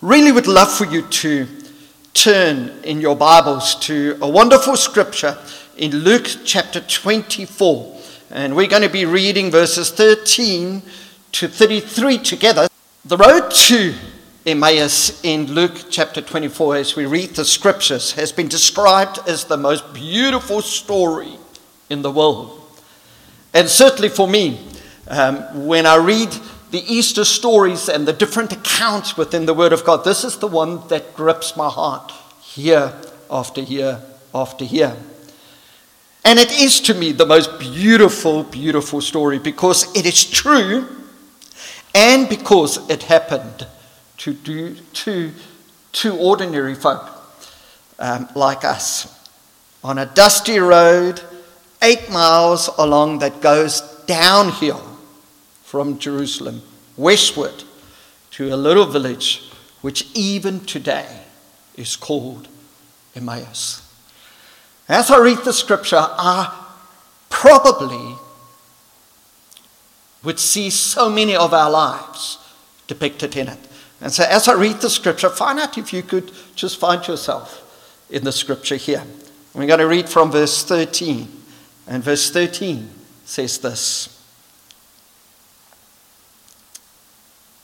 really would love for you to turn in your Bibles to a wonderful scripture in Luke chapter 24. And we're going to be reading verses 13 to 33 together. The road to Emmaus in Luke chapter 24, as we read the scriptures, has been described as the most beautiful story in the world. And certainly for me, um, when I read the Easter stories and the different accounts within the Word of God, this is the one that grips my heart year after year after year. And it is to me the most beautiful, beautiful story because it is true and because it happened to do to two ordinary folk um, like us on a dusty road eight miles along that goes downhill from Jerusalem westward to a little village which even today is called Emmaus. As I read the scripture, I probably would see so many of our lives depicted in it. And so, as I read the scripture, find out if you could just find yourself in the scripture here. We're going to read from verse 13. And verse 13 says this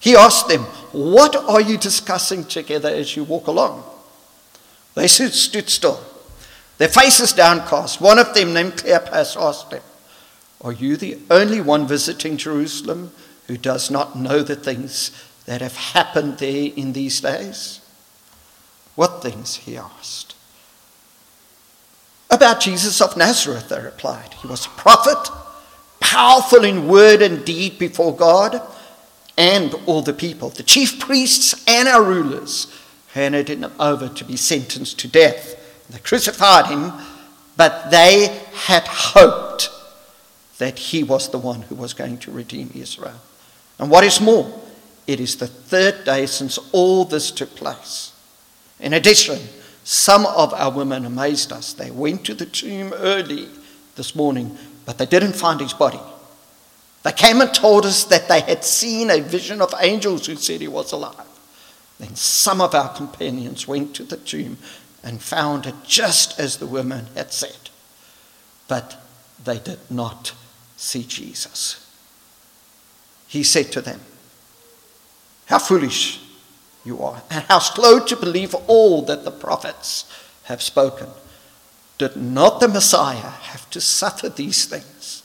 He asked them, What are you discussing together as you walk along? They stood still, their faces downcast. One of them, named Cleopas, asked him, Are you the only one visiting Jerusalem who does not know the things that have happened there in these days? What things? he asked. About Jesus of Nazareth, they replied. He was a prophet, powerful in word and deed before God and all the people. The chief priests and our rulers handed him over to be sentenced to death. They crucified him, but they had hoped that he was the one who was going to redeem Israel. And what is more, it is the third day since all this took place. In addition, some of our women amazed us. They went to the tomb early this morning, but they didn't find his body. They came and told us that they had seen a vision of angels who said he was alive. Then some of our companions went to the tomb and found it just as the women had said. But they did not see Jesus. He said to them, How foolish you are, and how slow to believe all that the prophets have spoken. Did not the Messiah have to suffer these things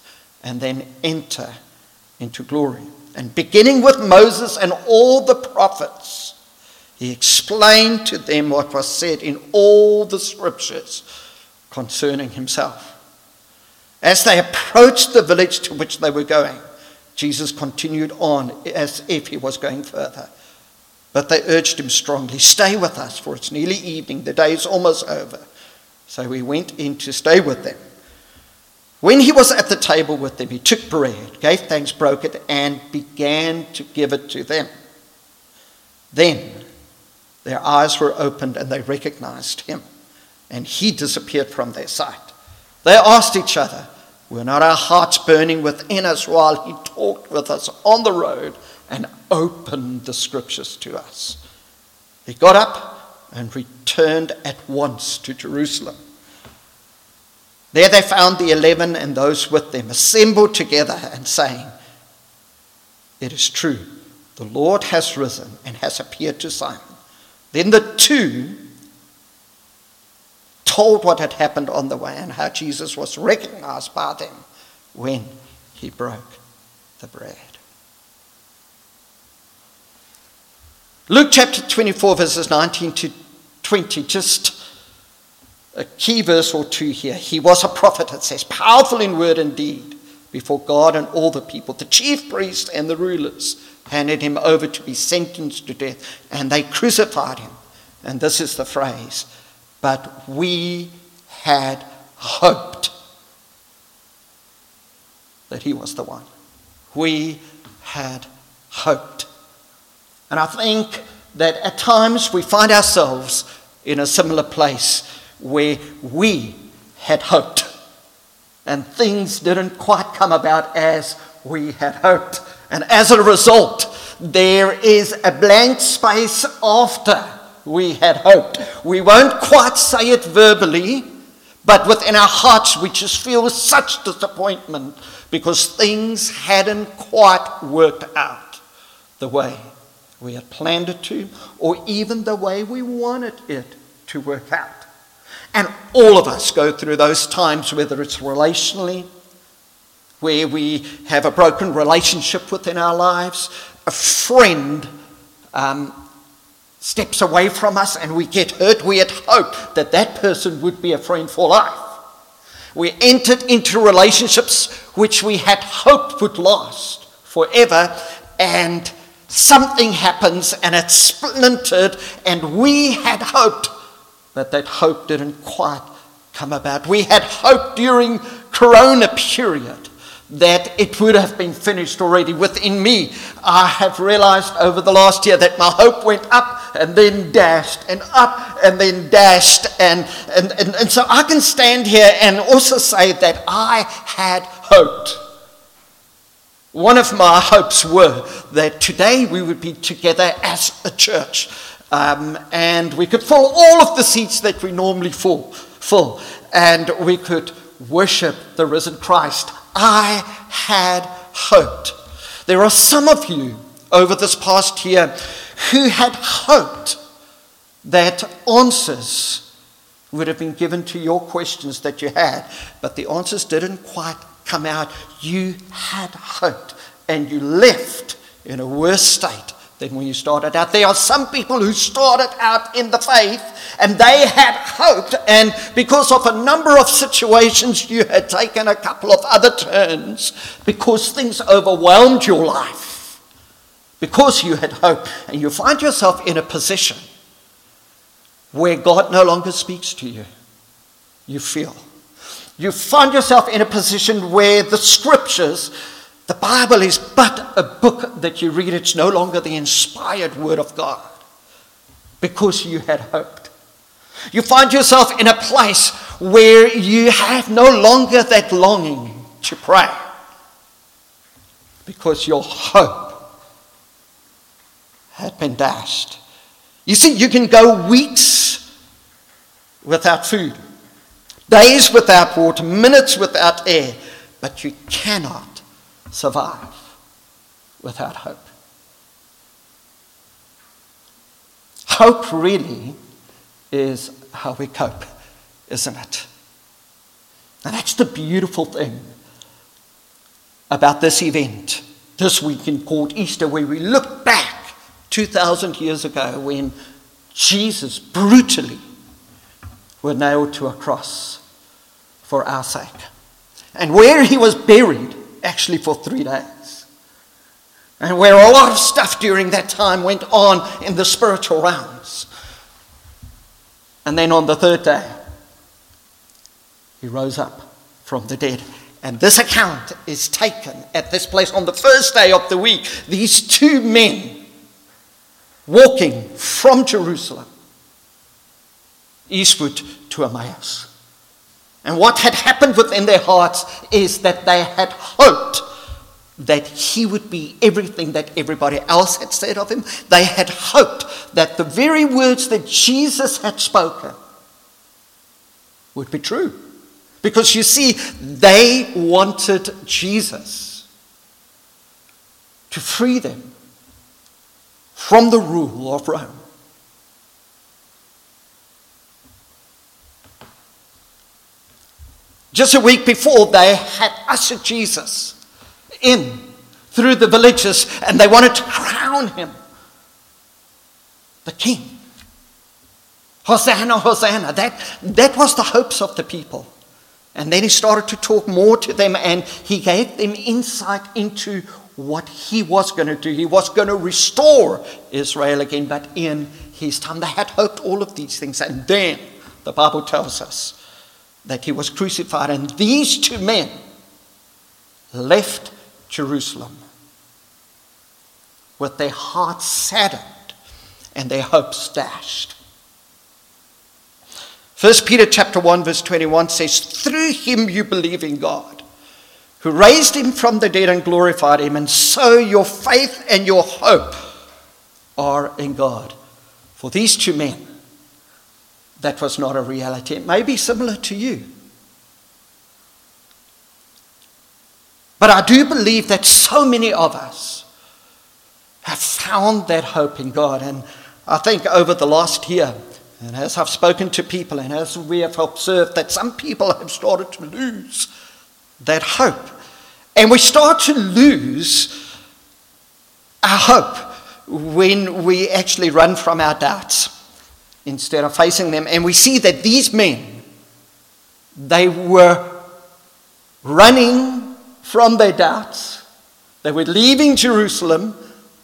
and then enter into glory. And beginning with Moses and all the prophets, he explained to them what was said in all the scriptures concerning himself. As they approached the village to which they were going, Jesus continued on as if he was going further. But they urged him strongly, Stay with us, for it's nearly evening. The day is almost over. So he went in to stay with them. When he was at the table with them, he took bread, gave thanks, broke it, and began to give it to them. Then their eyes were opened and they recognized him, and he disappeared from their sight. They asked each other, Were not our hearts burning within us while he talked with us on the road and opened the scriptures to us? He got up and returned at once to Jerusalem. There they found the eleven and those with them assembled together and saying, It is true, the Lord has risen and has appeared to Simon. Then the two told what had happened on the way and how Jesus was recognized by them when he broke the bread. Luke chapter 24, verses 19 to 20, just a key verse or two here. He was a prophet, it says, powerful in word and deed before God and all the people. The chief priests and the rulers handed him over to be sentenced to death, and they crucified him. And this is the phrase, but we had hoped that he was the one. We had hoped. And I think that at times we find ourselves in a similar place where we had hoped and things didn't quite come about as we had hoped. And as a result, there is a blank space after we had hoped. We won't quite say it verbally, but within our hearts, we just feel such disappointment because things hadn't quite worked out the way we had planned it to, or even the way we wanted it to work out. And all of us go through those times, whether it's relationally, where we have a broken relationship within our lives, a friend um, steps away from us and we get hurt. We had hoped that that person would be a friend for life. We entered into relationships which we had hoped would last forever, and something happens and it's splintered, and we had hoped that that hope didn't quite come about. We had hope during Corona period that it would have been finished already within me. I have realized over the last year that my hope went up and then dashed and up and then dashed. And, and, and, and so I can stand here and also say that I had hoped. One of my hopes were that today we would be together as a church. Um, and we could fill all of the seats that we normally fill, fill, and we could worship the risen Christ. I had hoped. There are some of you over this past year who had hoped that answers would have been given to your questions that you had, but the answers didn't quite come out. You had hoped, and you left in a worse state than when you started out. There are some people who started out in the faith and they had hoped, and because of a number of situations, you had taken a couple of other turns because things overwhelmed your life. Because you had hope, and you find yourself in a position where God no longer speaks to you. You feel. You find yourself in a position where the scriptures the Bible is but a book that you read. It's no longer the inspired word of God because you had hoped. You find yourself in a place where you have no longer that longing to pray because your hope had been dashed. You see, you can go weeks without food, days without water, minutes without air, but you cannot survive without hope. Hope really is how we cope, isn't it? And that's the beautiful thing about this event this weekend called Easter, where we look back 2,000 years ago when Jesus brutally was nailed to a cross for our sake. And where he was buried, actually for three days. And where a lot of stuff during that time went on in the spiritual realms. And then on the third day, he rose up from the dead. And this account is taken at this place on the first day of the week. These two men walking from Jerusalem eastward to Emmaus. And what had happened within their hearts is that they had hoped that he would be everything that everybody else had said of him. They had hoped that the very words that Jesus had spoken would be true. Because you see, they wanted Jesus to free them from the rule of Rome. Just a week before, they had ushered Jesus in through the villages and they wanted to crown him the king. Hosanna, Hosanna. That, that was the hopes of the people. And then he started to talk more to them and he gave them insight into what he was going to do. He was going to restore Israel again, but in his time. They had hoped all of these things. And then the Bible tells us that he was crucified. And these two men left Jerusalem with their hearts saddened and their hopes dashed. 1 Peter chapter 1 verse 21 says, Through him you believe in God, who raised him from the dead and glorified him, and so your faith and your hope are in God. For these two men, that was not a reality. It may be similar to you. But I do believe that so many of us have found that hope in God. And I think over the last year, and as I've spoken to people, and as we have observed, that some people have started to lose that hope. And we start to lose our hope when we actually run from our doubts instead of facing them. And we see that these men, they were running from their doubts, they were leaving Jerusalem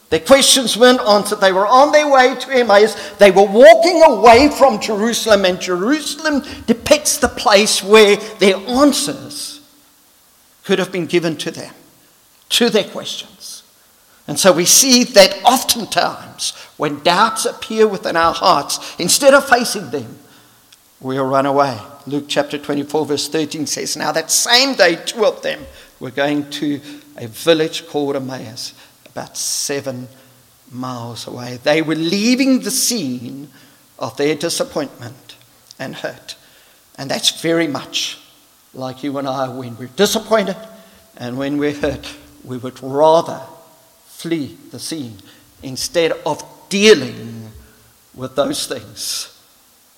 their questions weren't answered. They were on their way to Emmaus. They were walking away from Jerusalem, and Jerusalem depicts the place where their answers could have been given to them, to their questions. And so we see that oftentimes when doubts appear within our hearts, instead of facing them, we'll run away. Luke chapter 24, verse 13 says, Now that same day, two of them were going to a village called Emmaus about seven miles away. They were leaving the scene of their disappointment and hurt. And that's very much like you and I when we're disappointed and when we're hurt. We would rather flee the scene instead of dealing with those things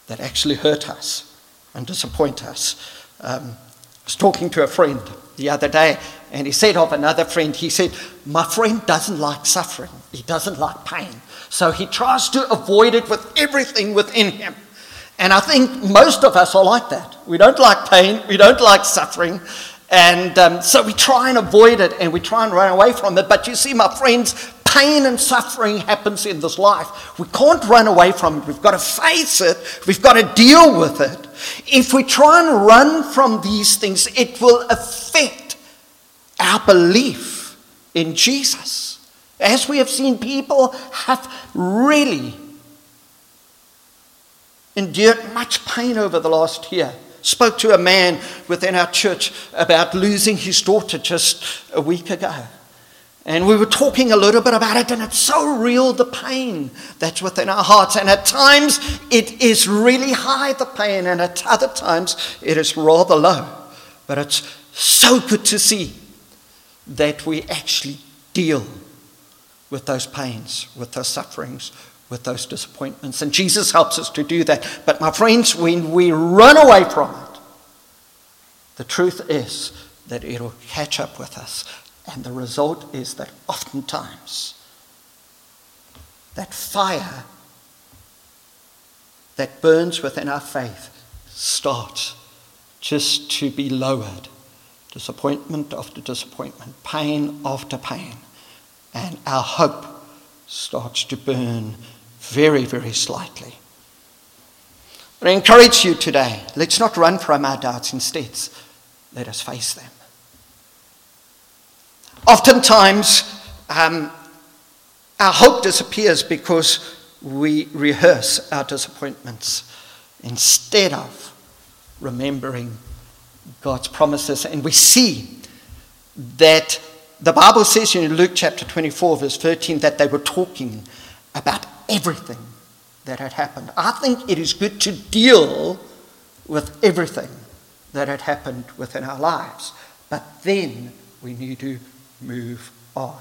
that actually hurt us and disappoint us. Um, I was talking to a friend the other day, and he said of another friend, he said, My friend doesn't like suffering, he doesn't like pain. So he tries to avoid it with everything within him. And I think most of us are like that. We don't like pain, we don't like suffering. And um, so we try and avoid it and we try and run away from it. But you see, my friends, pain and suffering happens in this life. We can't run away from it. We've got to face it. We've got to deal with it. If we try and run from these things, it will affect our belief in Jesus. As we have seen, people have really endured much pain over the last year. Spoke to a man within our church about losing his daughter just a week ago. And we were talking a little bit about it, and it's so real the pain that's within our hearts. And at times it is really high, the pain, and at other times it is rather low. But it's so good to see that we actually deal with those pains, with those sufferings, with those disappointments. And Jesus helps us to do that. But my friends, when we run away from it, the truth is that it'll catch up with us. And the result is that oftentimes that fire that burns within our faith starts just to be lowered disappointment after disappointment, pain after pain, and our hope starts to burn very, very slightly. But I encourage you today let's not run from our doubts, instead, let us face them. Oftentimes, um, our hope disappears because we rehearse our disappointments instead of remembering God's promises. And we see that the Bible says in Luke chapter 24, verse 13, that they were talking about everything that had happened. I think it is good to deal with everything that had happened within our lives, but then we need to move on.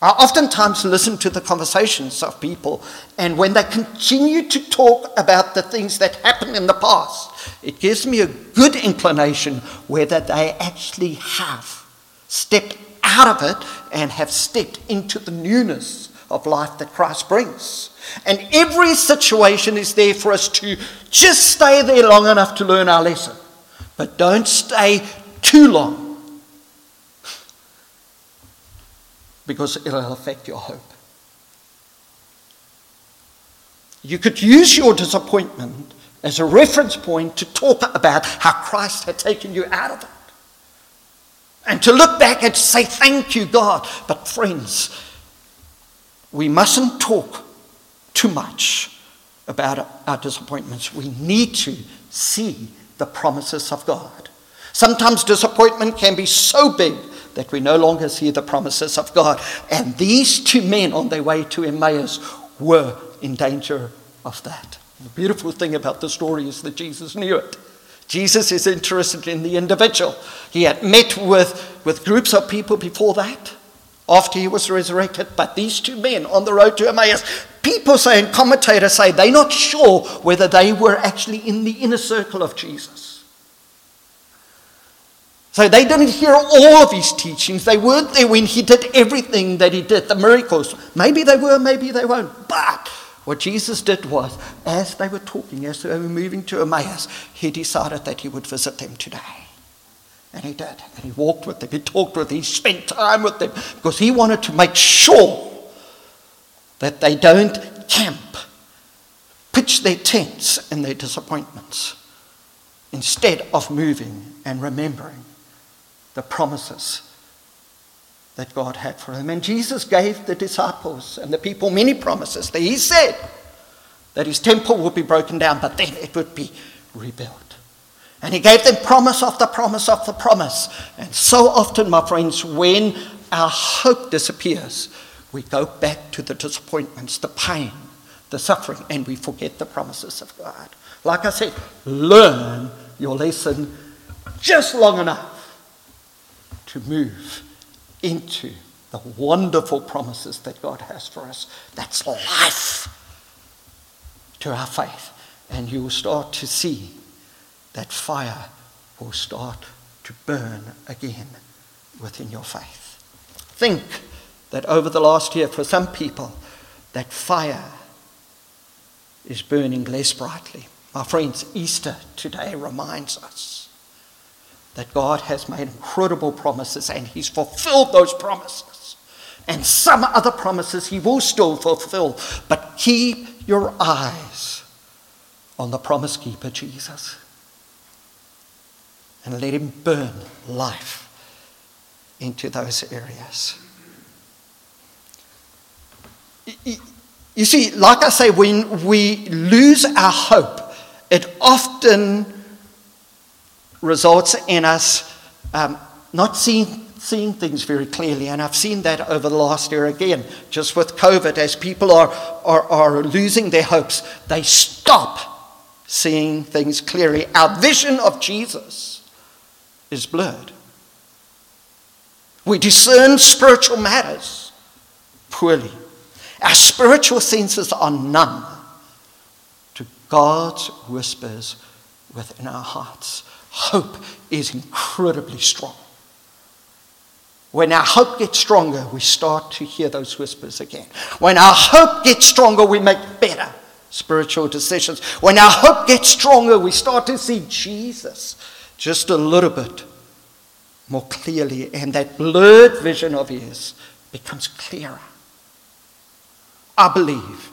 I oftentimes listen to the conversations of people, and when they continue to talk about the things that happened in the past, it gives me a good inclination whether they actually have stepped out of it and have stepped into the newness of life that Christ brings. And every situation is there for us to just stay there long enough to learn our lesson, but don't stay too long because it'll affect your hope. You could use your disappointment as a reference point to talk about how Christ had taken you out of it. And to look back and say, Thank you, God. But, friends, we mustn't talk too much about our disappointments. We need to see the promises of God. Sometimes disappointment can be so big that we no longer see the promises of God. And these two men on their way to Emmaus were in danger of that. The beautiful thing about the story is that Jesus knew it. Jesus is interested in the individual. He had met with, with groups of people before that, after he was resurrected, but these two men on the road to Emmaus, people say, and commentators say, they're not sure whether they were actually in the inner circle of Jesus. So they didn't hear all of his teachings. They weren't there when he did everything that he did, the miracles. Maybe they were, maybe they weren't. But what Jesus did was, as they were talking, as they were moving to Emmaus, he decided that he would visit them today. And he did. And he walked with them, he talked with them, he spent time with them because he wanted to make sure that they don't camp, pitch their tents in their disappointments, instead of moving and remembering the promises that God had for them. And Jesus gave the disciples and the people many promises. that He said that his temple would be broken down, but then it would be rebuilt. And he gave them promise after promise after promise. And so often, my friends, when our hope disappears, we go back to the disappointments, the pain, the suffering, and we forget the promises of God. Like I said, learn your lesson just long enough to move into the wonderful promises that God has for us. That's life to our faith. And you will start to see that fire will start to burn again within your faith. Think that over the last year, for some people, that fire is burning less brightly. My friends, Easter today reminds us that God has made incredible promises and He's fulfilled those promises. And some other promises He will still fulfill. But keep your eyes on the promise keeper, Jesus. And let Him burn life into those areas. You see, like I say, when we lose our hope, it often results in us um, not seeing, seeing things very clearly. And I've seen that over the last year again, just with COVID, as people are, are, are losing their hopes, they stop seeing things clearly. Our vision of Jesus is blurred. We discern spiritual matters poorly. Our spiritual senses are numb to God's whispers within our hearts hope is incredibly strong. When our hope gets stronger, we start to hear those whispers again. When our hope gets stronger, we make better spiritual decisions. When our hope gets stronger, we start to see Jesus just a little bit more clearly, and that blurred vision of his becomes clearer. I believe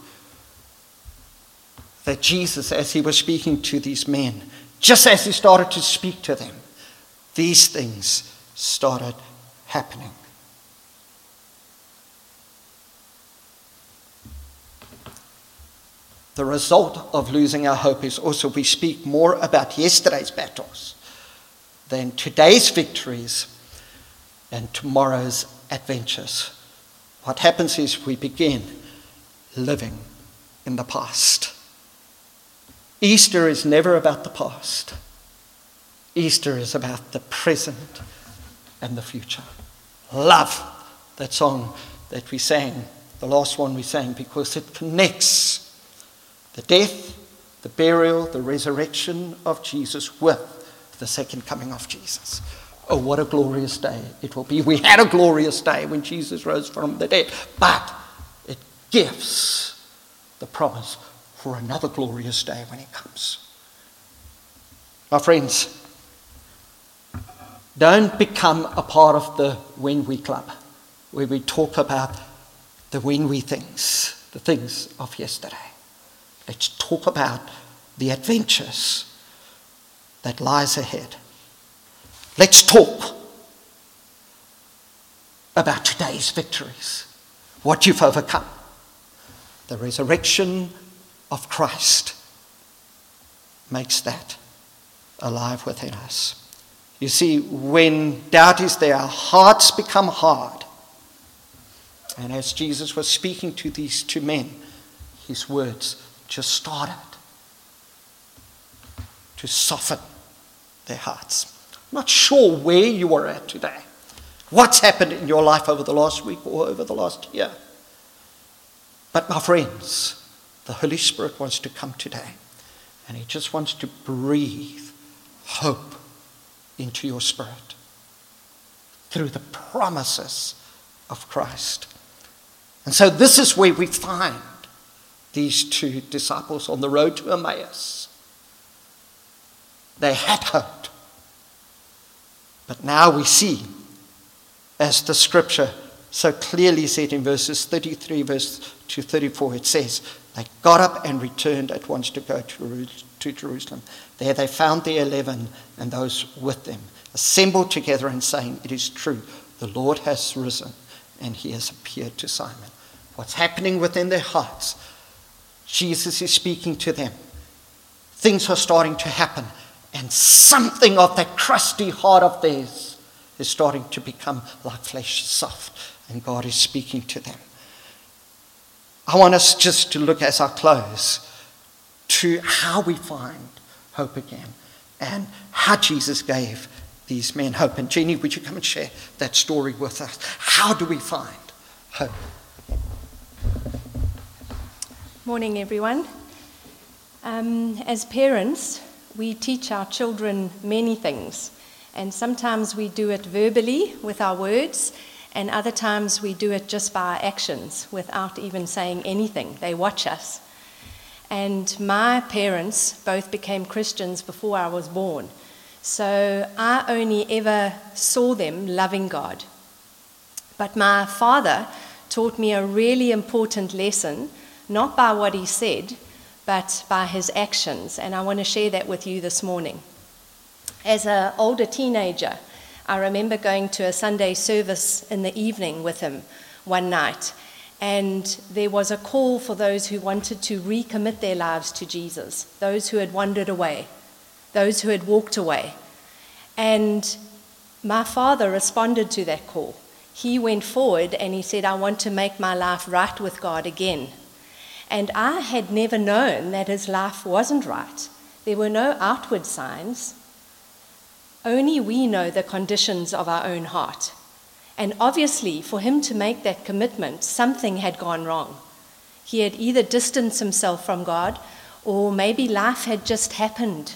that Jesus, as he was speaking to these men, just as he started to speak to them, these things started happening. The result of losing our hope is also we speak more about yesterday's battles than today's victories and tomorrow's adventures. What happens is we begin living in the past. Easter is never about the past. Easter is about the present and the future. Love that song that we sang, the last one we sang, because it connects the death, the burial, the resurrection of Jesus with the second coming of Jesus. Oh, what a glorious day it will be. We had a glorious day when Jesus rose from the dead, but it gives the promise for another glorious day when it comes. My friends, don't become a part of the when we club, where we talk about the when we things, the things of yesterday. Let's talk about the adventures that lies ahead. Let's talk about today's victories, what you've overcome. The resurrection of Christ makes that alive within us. You see, when doubt is there, hearts become hard. And as Jesus was speaking to these two men, his words just started to soften their hearts. I'm not sure where you are at today, what's happened in your life over the last week or over the last year. But, my friends, the Holy Spirit wants to come today and He just wants to breathe hope into your spirit through the promises of Christ. And so, this is where we find these two disciples on the road to Emmaus. They had hope. But now we see, as the scripture so clearly said in verses 33 verse to 34, it says, They got up and returned at once to go to, Jerusalem. There they found the eleven and those with them, assembled together and saying, It is true, the Lord has risen and he has appeared to Simon. What's happening within their hearts? Jesus is speaking to them. Things are starting to happen, and something of that crusty heart of theirs is starting to become like flesh soft, and God is speaking to them. I want us just to look as I close to how we find hope again and how Jesus gave these men hope. And Jenny, would you come and share that story with us? How do we find hope? Morning, everyone. Um, as parents, we teach our children many things, and sometimes we do it verbally with our words, and other times we do it just by our actions without even saying anything. They watch us. And my parents both became Christians before I was born, so I only ever saw them loving God. But my father taught me a really important lesson not by what he said, but by his actions. And I want to share that with you this morning. As an older teenager, I remember going to a Sunday service in the evening with him one night. And there was a call for those who wanted to recommit their lives to Jesus, those who had wandered away, those who had walked away. And my father responded to that call. He went forward and he said, I want to make my life right with God again. And I had never known that his life wasn't right. There were no outward signs. Only we know the conditions of our own heart. And obviously, for him to make that commitment, something had gone wrong. He had either distanced himself from God, or maybe life had just happened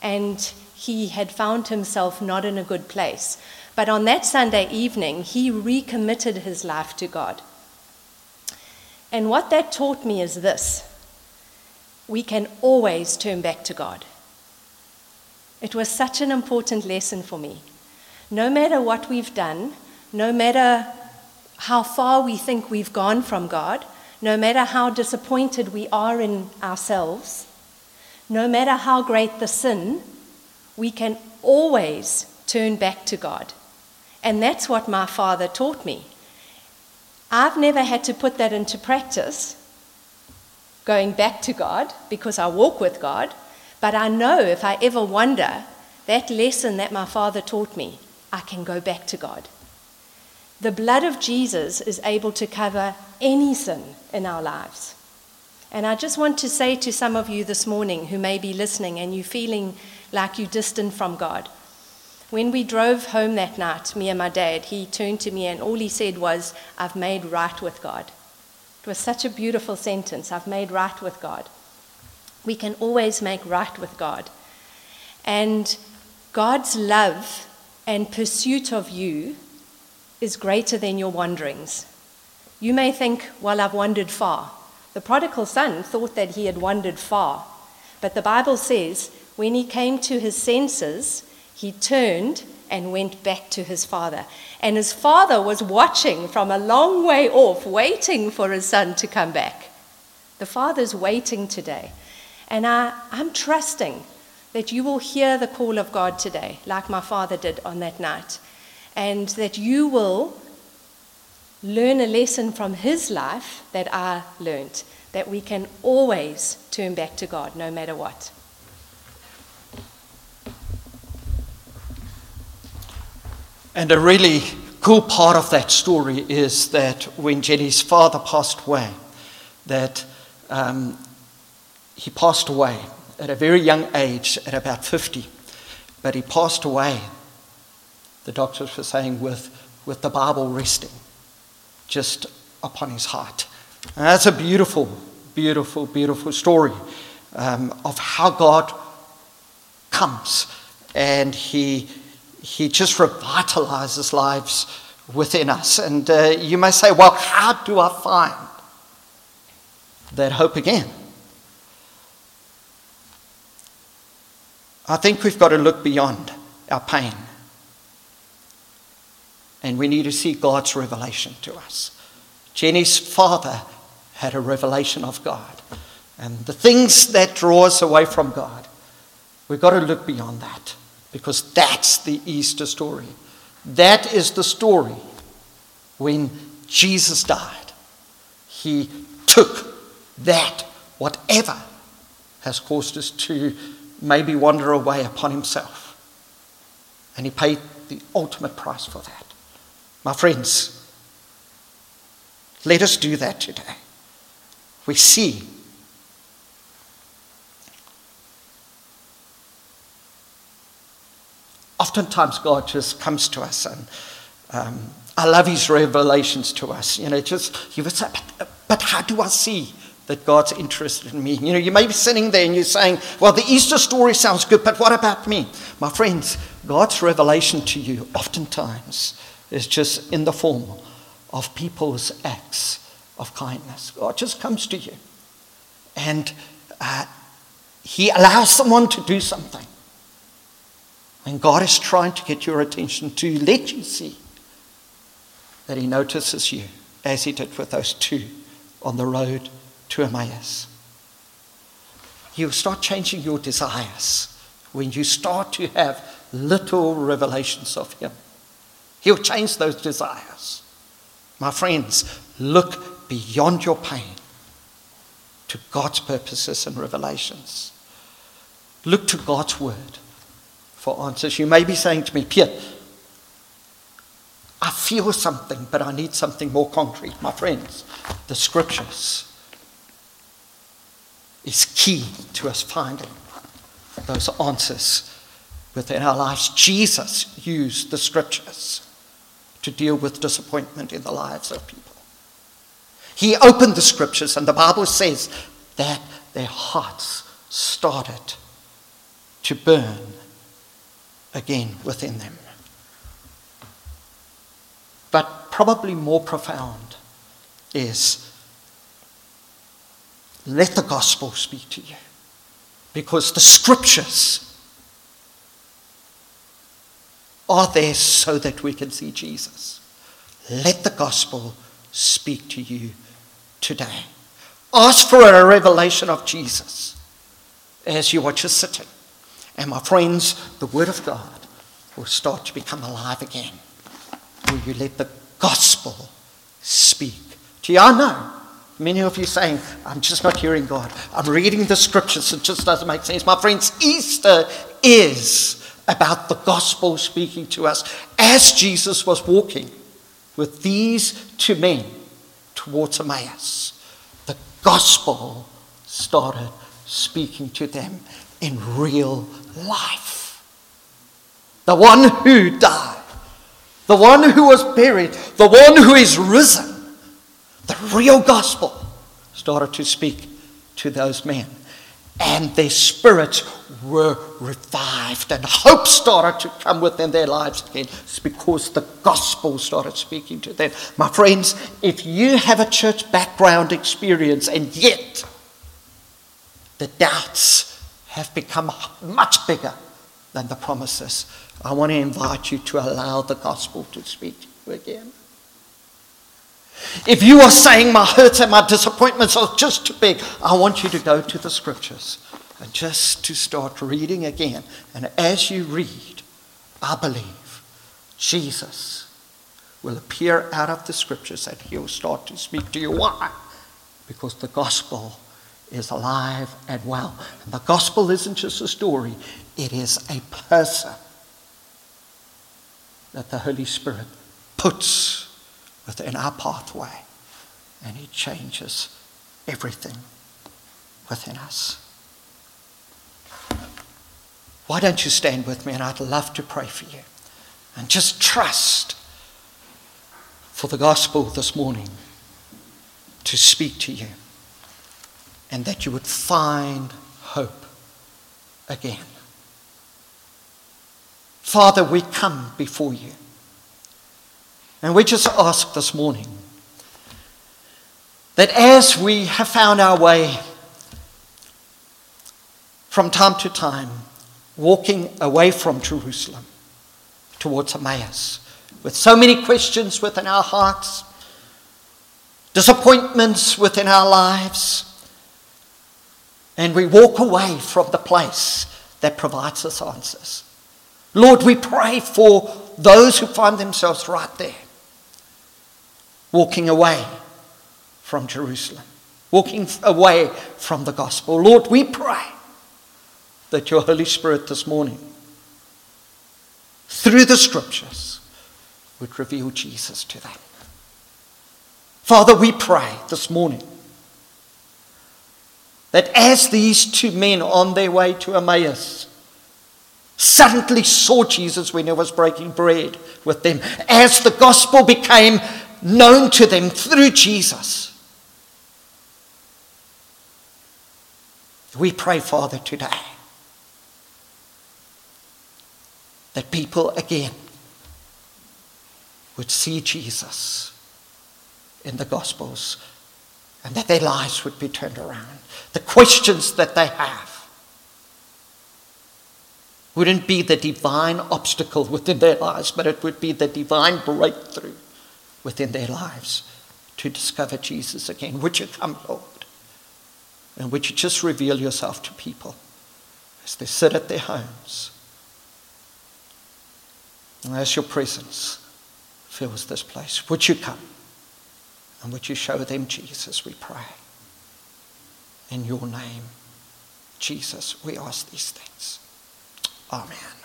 and he had found himself not in a good place. But on that Sunday evening, he recommitted his life to God. And what that taught me is this we can always turn back to God. It was such an important lesson for me. No matter what we've done, no matter how far we think we've gone from God, no matter how disappointed we are in ourselves, no matter how great the sin, we can always turn back to God. And that's what my father taught me. I've never had to put that into practice, going back to God, because I walk with God. But I know if I ever wonder, that lesson that my father taught me, I can go back to God. The blood of Jesus is able to cover any sin in our lives. And I just want to say to some of you this morning who may be listening and you feeling like you're distant from God, when we drove home that night, me and my dad, he turned to me and all he said was, I've made right with God. It was such a beautiful sentence. I've made right with God. We can always make right with God. And God's love and pursuit of you is greater than your wanderings. You may think, well, I've wandered far. The prodigal son thought that he had wandered far. But the Bible says when he came to his senses, he turned and went back to his father. And his father was watching from a long way off, waiting for his son to come back. The The Father's waiting today. And I, I'm trusting that you will hear the call of God today, like my father did on that night, and that you will learn a lesson from his life that I learned, that we can always turn back to God no matter what. And a really cool part of that story is that when Jenny's father passed away, that um, he passed away at a very young age, at about 50. But he passed away, the doctors were saying, with, with the Bible resting just upon his heart. And that's a beautiful, beautiful, beautiful story um, of how God comes and he, he just revitalizes lives within us. And uh, you may say, well, how do I find that hope again? I think we've got to look beyond our pain. And we need to see God's revelation to us. Jenny's father had a revelation of God. And the things that draw us away from God, we've got to look beyond that because that's the Easter story. That is the story when Jesus died. He took that, whatever has caused us to maybe wander away upon himself. And he paid the ultimate price for that. My friends, let us do that today. We see oftentimes God just comes to us and um, I love his revelations to us. You know, just, you would say, but, but how do I see that God's interested in me. You know, you may be sitting there and you're saying, well, the Easter story sounds good, but what about me? My friends, God's revelation to you oftentimes is just in the form of people's acts of kindness. God just comes to you and uh, He allows someone to do something. And God is trying to get your attention to let you see that He notices you, as He did with those two on the road to Emmaus. You start changing your desires when you start to have little revelations of Him. He'll change those desires. My friends, look beyond your pain to God's purposes and revelations. Look to God's word for answers. You may be saying to me, Pierre, I feel something, but I need something more concrete. My friends, the scriptures is key to us finding those answers within our lives. Jesus used the scriptures to deal with disappointment in the lives of people. He opened the scriptures, and the Bible says that their hearts started to burn again within them. But probably more profound is let the gospel speak to you. Because the scriptures are there so that we can see Jesus. Let the gospel speak to you today. Ask for a revelation of Jesus as you are just sitting. And my friends, the Word of God will start to become alive again. Will you let the gospel speak to you? I know Many of you saying, I'm just not hearing God. I'm reading the scriptures, it just doesn't make sense. My friends, Easter is about the gospel speaking to us as Jesus was walking with these two men towards Emmaus. The gospel started speaking to them in real life. The one who died, the one who was buried, the one who is risen the real gospel started to speak to those men. And their spirits were revived, and hope started to come within their lives again. It's because the gospel started speaking to them. My friends, if you have a church background experience and yet the doubts have become much bigger than the promises, I want to invite you to allow the gospel to speak to you again. If you are saying my hurts and my disappointments are just too big, I want you to go to the scriptures and just to start reading again. And as you read, I believe Jesus will appear out of the scriptures and he'll start to speak to you. Why? Because the gospel is alive and well. And the gospel isn't just a story, it is a person that the Holy Spirit puts within our pathway and He changes everything within us. Why don't you stand with me and I'd love to pray for you and just trust for the gospel this morning to speak to you and that you would find hope again. Father, we come before you. And we just ask this morning that as we have found our way from time to time, walking away from Jerusalem towards Emmaus, with so many questions within our hearts, disappointments within our lives, and we walk away from the place that provides us answers. Lord, we pray for those who find themselves right there, walking away from Jerusalem, walking away from the gospel. Lord, we pray that your Holy Spirit this morning, through the scriptures, would reveal Jesus to them. Father, we pray this morning that as these two men on their way to Emmaus, suddenly saw Jesus when he was breaking bread with them, as the gospel became known to them through Jesus. We pray, Father, today that people again would see Jesus in the Gospels and that their lives would be turned around. The questions that they have wouldn't be the divine obstacle within their lives, but it would be the divine breakthrough within their lives to discover Jesus again. Would you come, Lord? And would you just reveal yourself to people as they sit at their homes? And as your presence fills this place, would you come? And would you show them Jesus, we pray. In your name, Jesus, we ask these things. Amen.